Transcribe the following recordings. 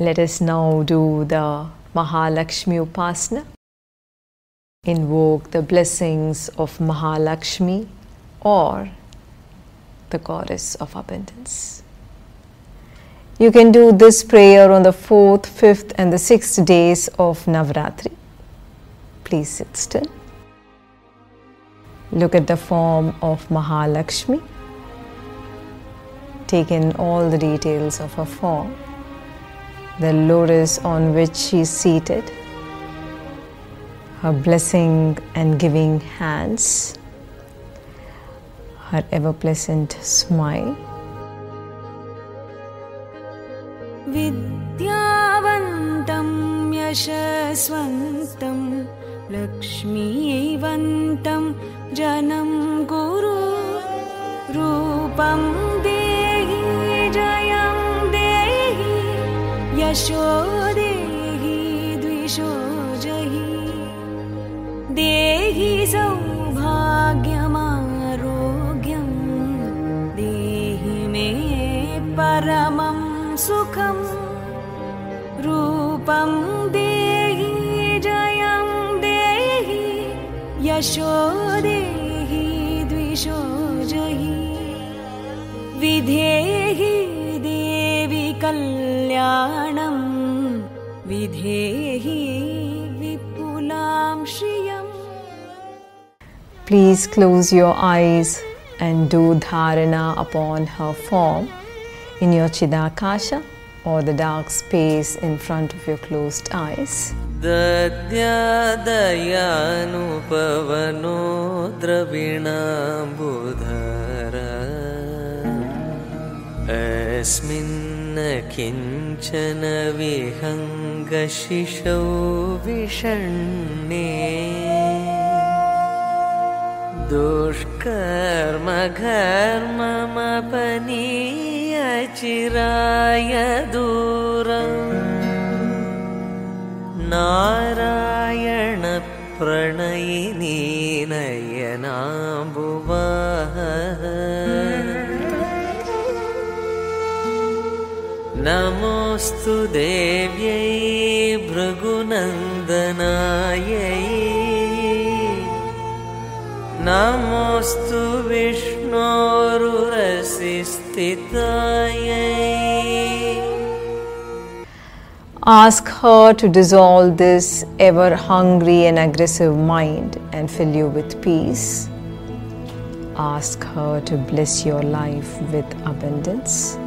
Let us now do the Mahalakshmi Upasana. Invoke the blessings of Mahalakshmi or the goddess of abundance. You can do this prayer on the fourth, fifth, and the sixth days of Navratri. Please sit still. Look at the form of Mahalakshmi. Take in all the details of her form, the lotus on which she is seated, her blessing and giving hands, her ever pleasant smile. विद्यावन्तं यशस्वन्तं लक्ष्मीवन्तं जनं गुरु रूपं यशो देहि द्विषो जहि। देहि सौभाग्यमारोग्यं देहि मे परमं सुखम् रूपं देहि जयं देहि यशो देहि द्विषो जहि। विधेहि देवि कल्याणं विधेहि विपुलां श्रियम् Please close your eyes and do dharana upon her form in your Chidakasha or the dark space in front of your closed eyes. दद्यादयानुपवनो द्रविणाम्बुधर न किञ्चन विहङ्गशिशौ विषण्णे। विहङ्गशिशो विषण् दूरम् नारायणप्रणयिनी नयनाम्बुवाः नमोऽस्तु देव्यै भृगुनन्दनायै नमोऽस्तु विष्णोरुरसिस्थितायै Ask her to dissolve this ever hungry and aggressive mind and fill you with peace. Ask her to bless your life with abundance.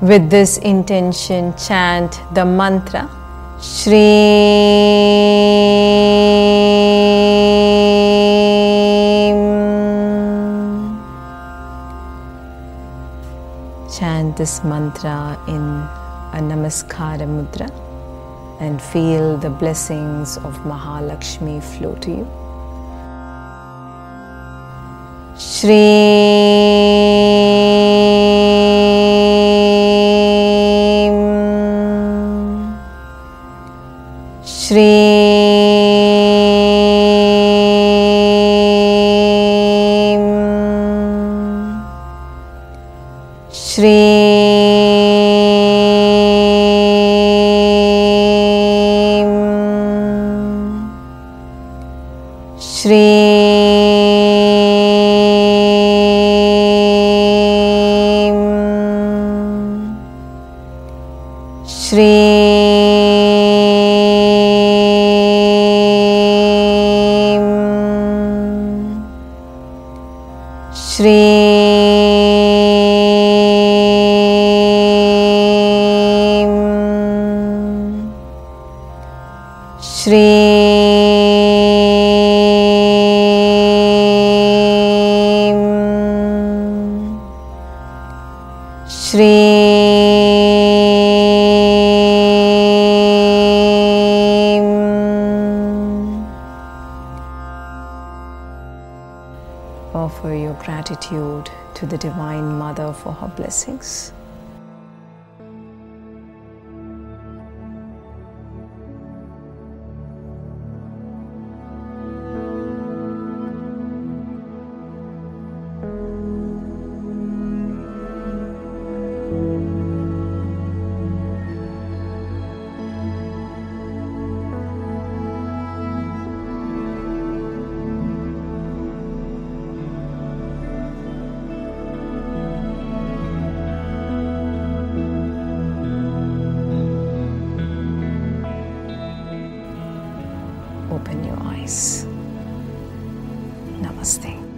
With this intention, chant the mantra Shri. Chant this mantra in a Namaskara Mudra and feel the blessings of Mahalakshmi flow to you. Shri Shri Shri Shri Shri Shri Offer your gratitude to the Divine Mother for her blessings. Open your eyes. Namaste.